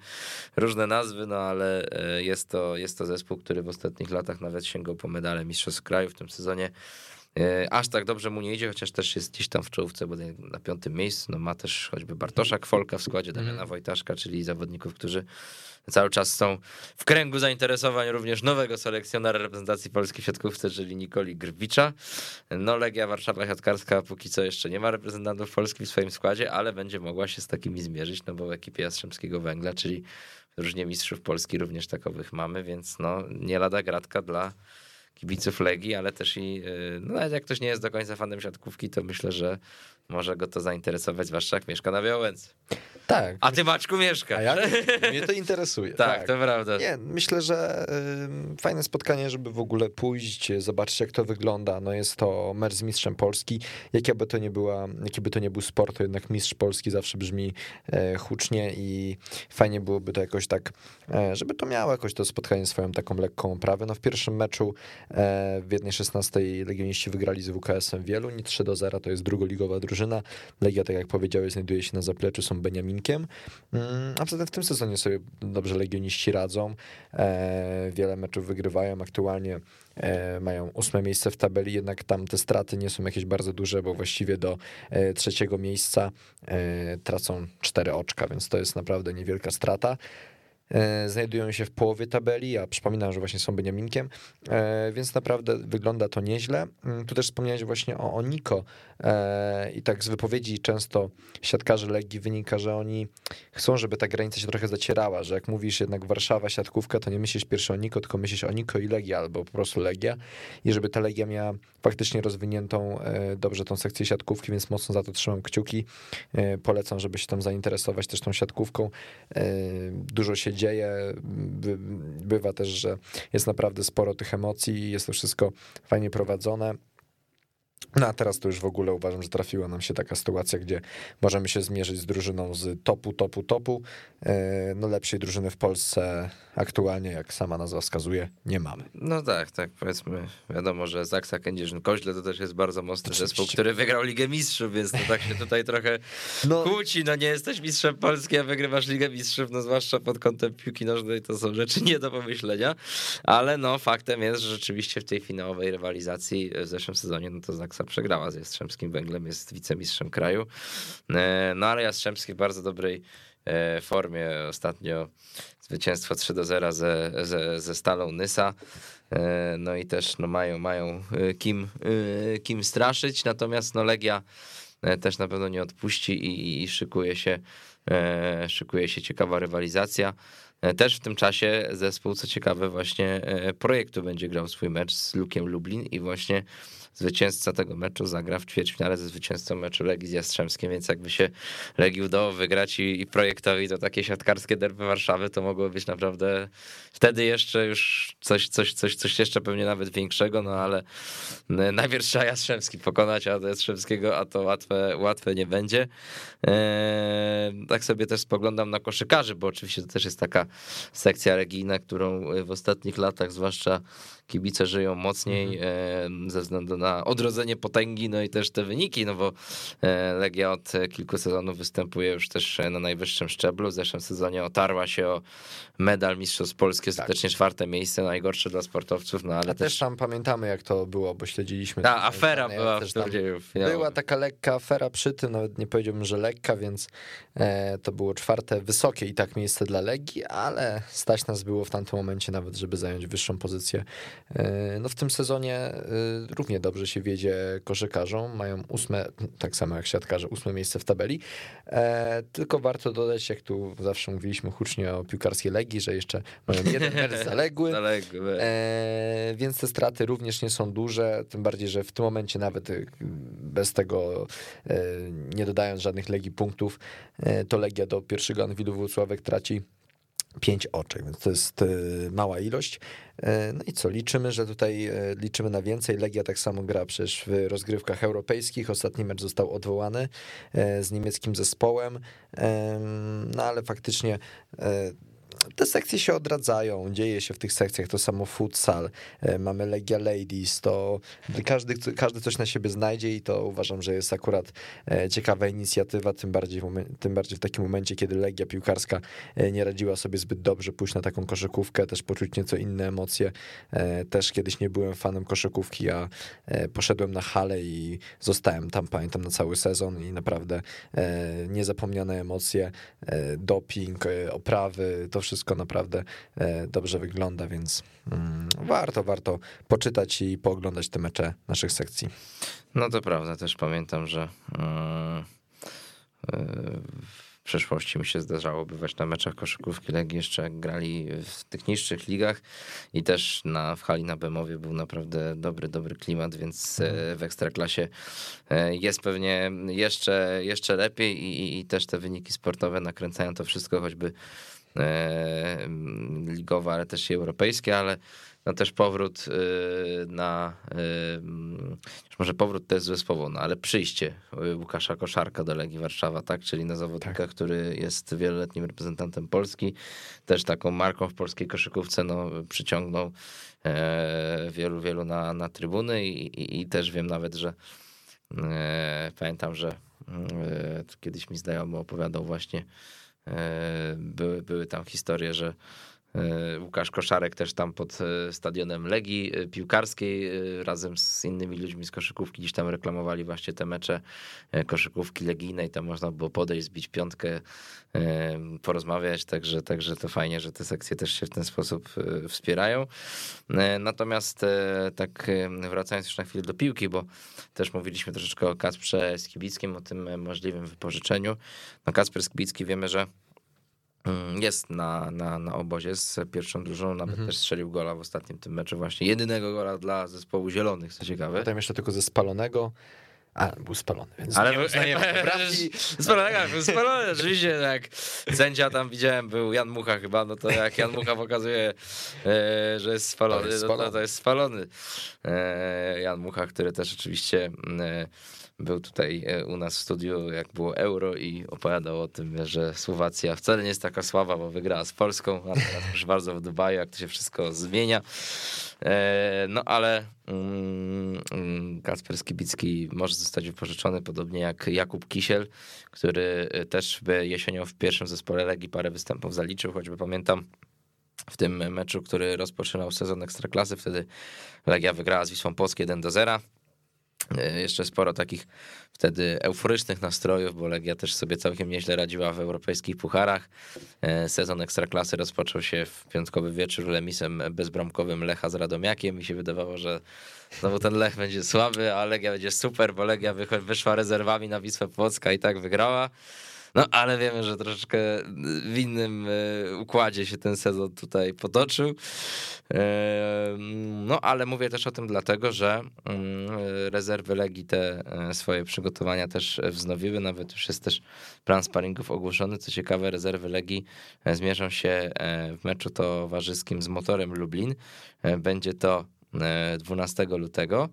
różne nazwy, no ale e, jest to, jest to zespół, który w ostatnich latach nawet sięgał po medale Mistrzostw Kraju w tym sezonie. E, aż tak dobrze mu nie idzie, chociaż też jest gdzieś tam w czołówce, bo na piątym miejscu. No ma też choćby Bartosza Kwolka w składzie, Damiana mm. Wojtaszka, czyli zawodników, którzy cały czas są w kręgu zainteresowań również nowego selekcjonera reprezentacji polskiej w siatkówce, czyli Nikoli Grbicza. No Legia Warszawa Siatkarska póki co jeszcze nie ma reprezentantów Polski w swoim składzie, ale będzie mogła się z takimi zmierzyć, no bo w ekipie Jastrzębskiego Węgla, czyli różnie mistrzów Polski również takowych mamy, więc no nie lada gratka dla kibiców Legii, ale też i, y, no nawet jak ktoś nie jest do końca fanem siatkówki, to myślę, że może go to zainteresować, zwłaszcza jak mieszka na Białęce. Tak. A ty Maczku mieszka. A ja, (laughs) mnie to interesuje. tak, tak, to prawda. Nie, myślę, że y, fajne spotkanie, żeby w ogóle pójść, zobaczyć jak to wygląda. No jest to mecz z mistrzem Polski. Jakie by to nie była, jaki by to nie był sport, to jednak mistrz Polski zawsze brzmi e, hucznie i fajnie byłoby to jakoś tak, e, żeby to miało jakoś to spotkanie swoją taką lekką oprawę. No w pierwszym meczu e, w jednej 16 Legioniści wygrali z WKS-em Wieluń 3 do 0, to jest drugoligowa drużyna. Legia, tak jak powiedziałeś, znajduje się na zapleczu, są Beniamin Mm, a zatem w tym sezonie sobie dobrze legioniści radzą. E, wiele meczów wygrywają. Aktualnie e, mają ósme miejsce w tabeli, jednak tam te straty nie są jakieś bardzo duże, bo właściwie do e, trzeciego miejsca tracą cztery oczka, więc to jest naprawdę niewielka strata. E, znajdują się w połowie tabeli, a przypominam, że właśnie są Beniaminkiem, e, więc naprawdę wygląda to nieźle. Mm, tu też wspomniałeś właśnie o Oniko e, i tak z wypowiedzi często siatkarzy Legii wynika, że oni chcą, żeby ta granica się trochę zacierała, że jak mówisz jednak Warszawa, siatkówka, to nie myślisz pierwszy o Niko, tylko myślisz o Niko i Legia, albo po prostu Legia i żeby ta Legia miała faktycznie rozwiniętą dobrze tą sekcję siatkówki, więc mocno za to trzymam kciuki. Polecam, żeby się tam zainteresować też tą siatkówką. Dużo się dzieje. Bywa też, że jest naprawdę sporo tych emocji, jest to wszystko fajnie prowadzone. No a teraz to już w ogóle uważam, że trafiła nam się taka sytuacja, gdzie możemy się zmierzyć z drużyną z topu, topu, topu. E, no lepszej drużyny w Polsce aktualnie, jak sama nazwa wskazuje, nie mamy. No tak, tak, powiedzmy, wiadomo, że Zaksa Kędzierzyn-Koźle to też jest bardzo mocny Oczywiście. zespół, który wygrał Ligę Mistrzów, więc to tak się tutaj trochę no. kłóci, no nie jesteś mistrzem Polski, a wygrywasz Ligę Mistrzów, no zwłaszcza pod kątem piłki nożnej, to są rzeczy nie do pomyślenia, ale no faktem jest, że rzeczywiście w tej finałowej rywalizacji w zeszłym sezonie, no to Zaksa przegrała z Jastrzębskim Węglem, jest wicemistrzem kraju. E, no ale Jastrzębski w bardzo dobrej e, formie ostatnio zwycięstwo 3 do 0 ze, ze, ze Stalą Nysa. E, no i też no, mają, mają kim, kim straszyć, natomiast no, Legia też na pewno nie odpuści i, i szykuje, się, szykuje się ciekawa rywalizacja. Też w tym czasie zespół, co ciekawe, właśnie projektu będzie grał swój mecz z Lukiem Lublin i właśnie zwycięzca tego meczu zagra w ćwierćfinale ze zwycięzcą meczu Legii z Jastrzębskiem, więc jakby się Legii udało wygrać i, i projektowi to takie siatkarskie derby Warszawy, to mogło być naprawdę wtedy jeszcze już coś, coś, coś, coś jeszcze pewnie nawet większego, no ale najpierw trzeba Jastrzębski pokonać, a do Jastrzębskiego, a to łatwe, łatwe nie będzie. Eee, tak sobie też spoglądam na koszykarzy, bo oczywiście to też jest taka sekcja regijna, którą w ostatnich latach, zwłaszcza kibice żyją mocniej mhm. ze względu na odrodzenie potęgi, no i też te wyniki, no bo Legia od kilku sezonów występuje już też na najwyższym szczeblu. W zeszłym sezonie otarła się o medal Mistrzostw Polski, ostatecznie tak. czwarte miejsce, najgorsze dla sportowców, no ale A też... też tam pamiętamy jak to było, bo śledziliśmy. Ta afera była w turnieju. Była taka lekka afera przy tym, nawet nie powiedziałbym, że lekka, więc e, to było czwarte wysokie i tak miejsce dla Legii, ale stać nas było w tamtym momencie nawet, żeby zająć wyższą pozycję. E, no w tym sezonie e, równie dobrze się wiedzie koszykarzom, mają ósme, tak samo jak siatkarze, ósme miejsce w tabeli, e, tylko warto dodać, jak tu zawsze mówiliśmy hucznie o piłkarskiej Legii, że jeszcze mają jeden mecz (laughs) zaległy, zaległy. Więc te straty również nie są duże, tym bardziej, że w tym momencie nawet bez tego, nie dodając żadnych Legii punktów, to Legia do pierwszego Anwilu Włocławek traci 5 oczek, więc to jest mała ilość. No i co, liczymy, że tutaj liczymy na więcej. Legia tak samo gra przecież w rozgrywkach europejskich. Ostatni mecz został odwołany z niemieckim zespołem, no ale faktycznie te sekcje się odradzają, dzieje się w tych sekcjach, to samo futsal, e, mamy Legia Ladies, to każdy, każdy coś na siebie znajdzie i to uważam, że jest akurat e, ciekawa inicjatywa, tym bardziej, w tym bardziej w takim momencie, kiedy Legia piłkarska e, nie radziła sobie zbyt dobrze pójść na taką koszykówkę, też poczuć nieco inne emocje. Też kiedyś nie byłem fanem koszykówki, a poszedłem na halę i zostałem tam, pamiętam, na cały sezon i naprawdę niezapomniane emocje, doping, oprawy, to wszystko naprawdę e, dobrze wygląda, więc mm, warto, warto poczytać i pooglądać te mecze naszych sekcji. No to prawda, też pamiętam, że mm, e, w przeszłości mi się zdarzało bywać na meczach koszykówki Legii jeszcze jak grali w tych niższych ligach i też na, w hali na Bemowie był naprawdę dobry, dobry klimat, więc e, mhm. w Ekstraklasie jest pewnie jeszcze, jeszcze lepiej i, i też te wyniki sportowe nakręcają to wszystko, choćby E, ligowe, ale też i europejskie, ale no też powrót e, na, e, może powrót to jest złe słowo, no ale przyjście Łukasza Koszarka do Legii Warszawa, tak, czyli na zawodnika, tak. który jest wieloletnim reprezentantem Polski, też taką marką w polskiej koszykówce, no przyciągnął wielu, wielu na, na trybuny i, i, i też wiem nawet, że pamiętam, że kiedyś mi znajomy opowiadał właśnie E, były, były tam historie, że e, Łukasz Koszarek też tam pod e, stadionem Legii Piłkarskiej razem z innymi ludźmi z koszykówki gdzieś tam reklamowali właśnie te mecze koszykówki legijnej, tam można było podejść, zbić piątkę, porozmawiać, także, także to fajnie, że te sekcje też się w ten sposób wspierają. Natomiast tak wracając już na chwilę do piłki, bo też mówiliśmy troszeczkę o Kacprze Skibickim, o tym możliwym wypożyczeniu. No Kacper Skibicki wiemy, że jest na, na, na obozie z pierwszą drużyną, nawet mhm. też strzelił gola w ostatnim tym meczu właśnie. Jedynego gola dla zespołu zielonych, co ciekawe. Potem jeszcze tylko ze spalonego. A, był spalony, więc Ale nie uznajemy (laughs) (laughs) Spalony, tak, był spalony, oczywiście, jak sędzia tam widziałem, był Jan Mucha chyba, no to jak Jan Mucha pokazuje, e, że jest spalony, to jest spalony. No to, to jest spalony. E, Jan Mucha, który też oczywiście e, był tutaj e, u nas w studiu, jak było euro i opowiadał o tym, że Słowacja wcale nie jest taka słaba, bo wygrała z Polską, a teraz proszę bardzo w Dubaju, jak to się wszystko zmienia. E, no ale mm, Kacper Skibicki może zostać wypożyczony, podobnie jak Jakub Kisiel, który e, też jesienią w pierwszym zespole Legii parę występów zaliczył, choćby pamiętam w tym meczu, który rozpoczynał sezon Ekstraklasy, wtedy Legia wygrała z Wisłą Polską 1 do 0 E, jeszcze sporo takich wtedy euforycznych nastrojów, bo Legia też sobie całkiem nieźle radziła w europejskich pucharach. E, sezon Ekstraklasy rozpoczął się w piątkowy wieczór remisem bezbramkowym Lecha z Radomiakiem. Mi się wydawało, że znowu ten Lech będzie słaby, a Legia będzie super, bo Legia wyszła rezerwami na Wisłę Płocka i tak wygrała. No ale wiemy, że troszeczkę w innym e, układzie się ten sezon tutaj potoczył. E, no ale mówię też o tym dlatego, że mm, rezerwy Legii te e, swoje przygotowania też wznowiły. Nawet już jest też plan sparingów ogłoszony. Co ciekawe, rezerwy Legii zmierzą się w meczu towarzyskim z Motorem Lublin. Będzie to 12 lutego.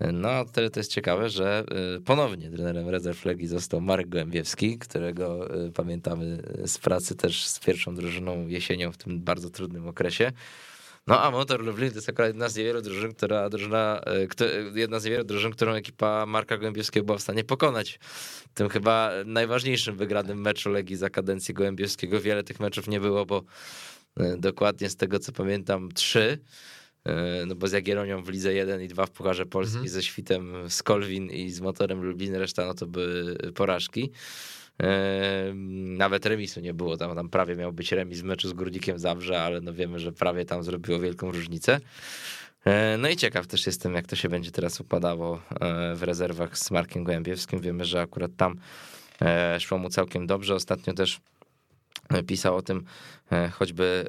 No, tyle to jest ciekawe, że y, ponownie trenerem rezerw Legii został Marek Gołębiewski, którego y, pamiętamy z pracy też z pierwszą drużyną jesienią w tym bardzo trudnym okresie. No a Motor Lublin to jest akurat jedna z niewielu drużyn, która drużyna, jedna z niewielu drużyn, którą ekipa Marka Gołębiewskiego była w stanie pokonać. Tym chyba najważniejszym wygranym meczu Legii za kadencji Gołębiewskiego. Wiele tych meczów nie było, bo dokładnie z tego co pamiętam trzy no bo z Jagiellonią w Lidze 1 i 2 w Pucharze Polski, mhm. ze Świtem z Kolwin i z Motorem Lublin, reszta no to były porażki. Nawet remisu nie było, tam, tam prawie miał być remis w meczu z Górnikiem Zabrze, ale no wiemy, że prawie tam zrobiło wielką różnicę. E, no i ciekaw też jestem, jak to się będzie teraz układało e, w rezerwach z Markiem Gołębiewskim. Wiemy, że akurat tam e, szło mu całkiem dobrze. Ostatnio też pisał o tym E, choćby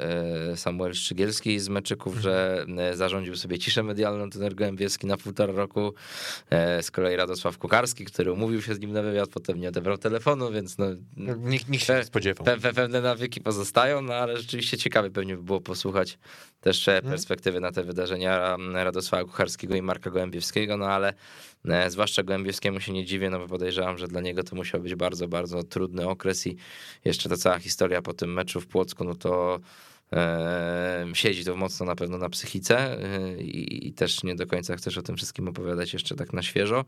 e, Samuel Szczygielski z meczyków, mhm. że e, zarządził sobie ciszę medialną ten Gołębieski na półtora roku. Z kolei Radosław Kukarski, który umówił się z nim na wywiad, potem nie odebrał telefonu, więc no... nikt, nikt się nie spodziewał. Pe, pe, pewne nawyki pozostają, no ale rzeczywiście ciekawe pewnie by było posłuchać też mhm. perspektywy na te wydarzenia Radosława Kucharskiego i Marka Gołębiewskiego, no ale zwłaszcza Gołębiewskiemu się nie dziwię, no bo podejrzewam, że dla niego to musiał być bardzo, bardzo trudny okres i jeszcze ta cała historia po tym meczu w Płocku, no to siedzi to mocno na pewno na psychice e, i, też nie do końca chcesz o tym wszystkim opowiadać jeszcze tak na świeżo.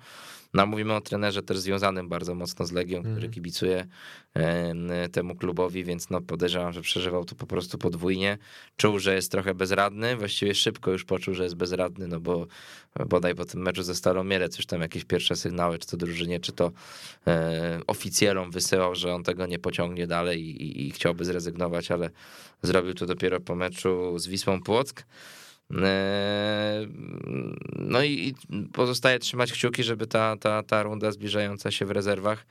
No, mówimy o trenerze też związanym bardzo mocno z Legią, który mhm. kibicuje temu klubowi, więc no podejrzewam, że przeżywał to po prostu podwójnie. Czuł, że jest trochę bezradny, właściwie szybko już poczuł, że jest bezradny, no bo bodaj po tym meczu ze Starą Mielec już tam jakieś pierwsze sygnały, czy to drużynie, czy to oficjalom wysyłał, że on tego nie pociągnie dalej i, i chciałby zrezygnować, ale zrobił to dopiero po meczu z Wisłą Płock. E, no i pozostaje trzymać kciuki, żeby ta, ta, ta runda zbliżająca się w rezerwach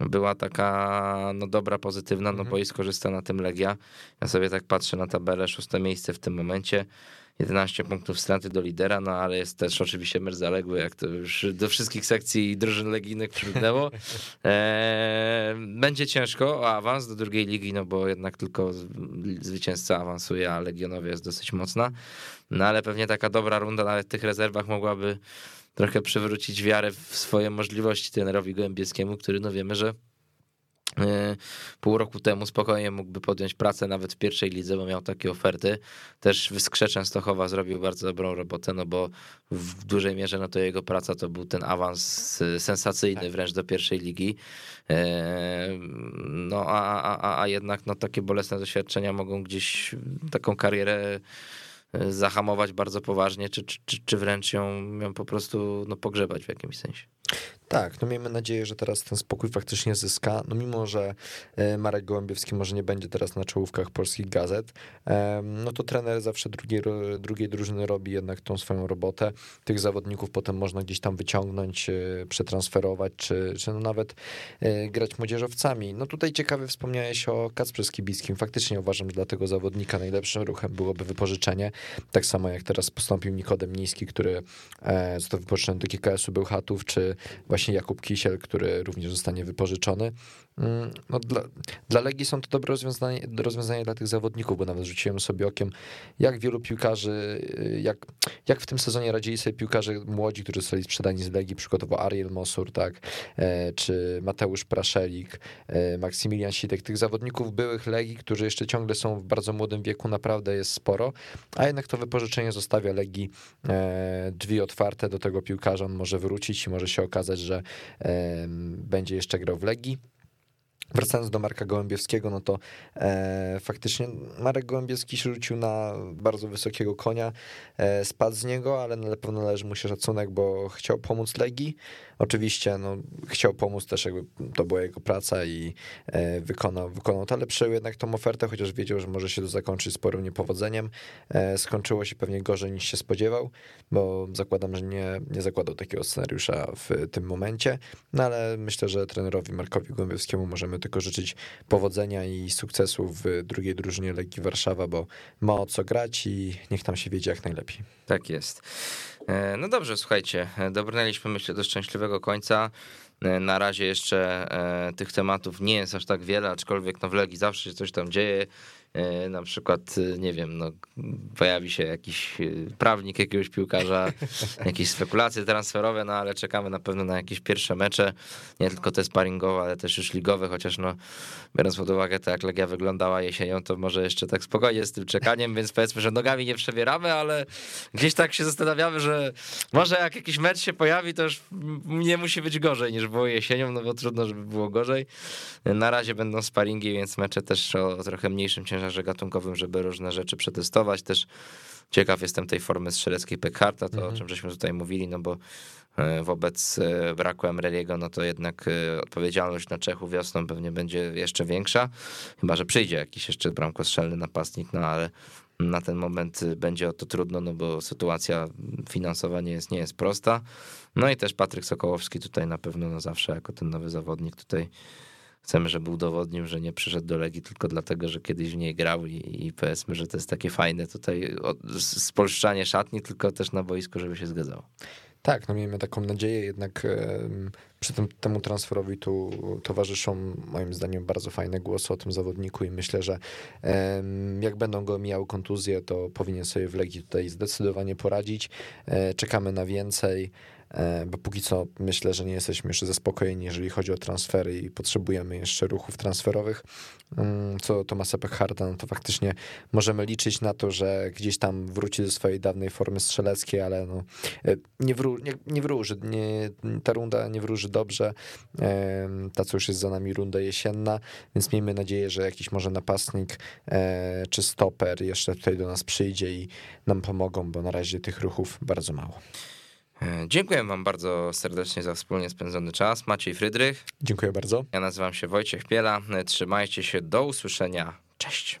była taka no dobra, pozytywna, no bo mhm. i skorzysta na tym Legia. Ja sobie tak patrzę na tabelę, szóste miejsce w tym momencie. 11 punktów straty do lidera, no ale jest też oczywiście mecz zaległy, jak to już do wszystkich sekcji drużyn legijnych przylgnęło. (laughs) E, będzie ciężko o awans do drugiej ligi, no bo jednak tylko zwycięzca awansuje, a Legionowie jest dosyć mocna. No ale pewnie taka dobra runda nawet w tych rezerwach mogłaby trochę przywrócić wiarę w swoje możliwości trenerowi Gołębieskiemu, który no wiemy, że pół roku temu spokojnie mógłby podjąć pracę nawet w pierwszej lidze, bo miał takie oferty. Też w Skrze Częstochowa zrobił bardzo dobrą robotę, no bo w dużej mierze no to jego praca to był ten awans sensacyjny tak. wręcz do pierwszej ligi. E, no a, a, a jednak no takie bolesne doświadczenia mogą gdzieś taką karierę e, zahamować bardzo poważnie, czy, czy, czy wręcz ją, ją po prostu no, pogrzebać w jakimś sensie. Tak, no miejmy nadzieję, że teraz ten spokój faktycznie zyska. No mimo, że e, Marek Gołębiewski może nie będzie teraz na czołówkach polskich gazet, no to trener zawsze drugiej, drugiej drużyny robi jednak tą swoją robotę. Tych zawodników potem można gdzieś tam wyciągnąć, e, przetransferować, czy, czy no nawet e, grać młodzieżowcami. No tutaj ciekawe wspomniałeś o Kacprze Skibickim. Faktycznie uważam, że dla tego zawodnika najlepszym ruchem byłoby wypożyczenie. Tak samo jak teraz postąpił Nikodem Niski, który został wypożyczony do GKS-u Bełchatów, czy właśnie Jakub Kisiel, który również zostanie wypożyczony. Mm, no dla, dla Legii są to dobre rozwiązanie, rozwiązanie dla tych zawodników, bo nawet rzuciłem sobie okiem, jak wielu piłkarzy, y, jak, jak w tym sezonie radzili sobie piłkarze młodzi, którzy zostali sprzedani z Legii, przykładowo Ariel Mosur, tak, e, czy Mateusz Praszelik, e, Maksymilian Sitek, tych zawodników byłych Legii, którzy jeszcze ciągle są w bardzo młodym wieku, naprawdę jest sporo, a jednak to wypożyczenie zostawia Legii e, drzwi otwarte do tego piłkarza, on może wrócić i może się okazać, że będzie jeszcze grał w Legii. Wracając do Marka Gołębiewskiego, no to e, faktycznie Marek Gołębiewski się rzucił na bardzo wysokiego konia, e, spadł z niego, ale na pewno należy mu się szacunek, bo chciał pomóc Legii. Oczywiście no, chciał pomóc też, jakby to była jego praca i e, wykonał, wykonał to, ale przyjął jednak tą ofertę, chociaż wiedział, że może się to zakończyć sporym niepowodzeniem. E, skończyło się pewnie gorzej niż się spodziewał, bo zakładam, że nie, nie zakładał takiego scenariusza w tym momencie, no ale myślę, że trenerowi Markowi Gołębiewskiemu możemy tylko życzyć powodzenia i sukcesu w drugiej drużynie Legii Warszawa, bo ma o co grać i niech tam się wiedzie jak najlepiej. Tak jest. E, no dobrze, słuchajcie, dobrnęliśmy myślę do szczęśliwego końca. Na razie jeszcze tych tematów nie jest aż tak wiele, aczkolwiek no w Legii zawsze się coś tam dzieje. E, na przykład, e, nie wiem, no, pojawi się jakiś e, prawnik jakiegoś piłkarza, (laughs) jakieś spekulacje transferowe, no ale czekamy na pewno na jakieś pierwsze mecze, nie tylko te sparingowe, ale też już ligowe, chociaż no, biorąc pod uwagę to, jak Legia wyglądała jesienią, to może jeszcze tak spokojnie z tym czekaniem, więc powiedzmy, że nogami nie przebieramy, ale gdzieś tak się zastanawiamy, że może jak jakiś mecz się pojawi, to już nie musi być gorzej niż było jesienią, no bo trudno, żeby było gorzej. Na razie będą sparingi, więc mecze też o trochę mniejszym ciężarze ciężarze gatunkowym, żeby różne rzeczy przetestować. Też ciekaw jestem tej formy strzeleckiej Pekharta, to mhm. o czym żeśmy tutaj mówili, no bo e, wobec e, braku Emreliego, no to jednak e, odpowiedzialność na Czechu wiosną pewnie będzie jeszcze większa, chyba, że przyjdzie jakiś jeszcze bramkostrzelny napastnik, no ale na ten moment będzie o to trudno, no bo sytuacja finansowa nie jest, nie jest prosta. No i też Patryk Sokołowski tutaj na pewno no zawsze jako ten nowy zawodnik tutaj chcemy, żeby udowodnił, że nie przyszedł do Legii tylko dlatego, że kiedyś w niej grał i, i powiedzmy, że to jest takie fajne tutaj spolszczanie szatni, tylko też na boisku, żeby się zgadzało. Tak, no miejmy taką nadzieję, jednak przy tym temu transferowi tu towarzyszą moim zdaniem bardzo fajne głosy o tym zawodniku i myślę, że jak będą go miały kontuzje, to powinien sobie w Legii tutaj zdecydowanie poradzić. E, czekamy na więcej. E, bo póki co myślę, że nie jesteśmy jeszcze zaspokojeni, jeżeli chodzi o transfery i potrzebujemy jeszcze ruchów transferowych. Mm, co Tomasa Pechharta, no to faktycznie możemy liczyć na to, że gdzieś tam wróci do swojej dawnej formy strzeleckiej, ale no, e, nie, wró nie, nie wróży, nie, ta runda nie wróży dobrze, ta co już jest za nami runda jesienna, więc miejmy nadzieję, że jakiś może napastnik e, czy stoper jeszcze tutaj do nas przyjdzie i nam pomogą, bo na razie tych ruchów bardzo mało. E, dziękuję Wam bardzo serdecznie za wspólnie spędzony czas. Maciej Frydrych. Dziękuję bardzo. Ja nazywam się Wojciech Piela. E, trzymajcie się. Do usłyszenia. Cześć.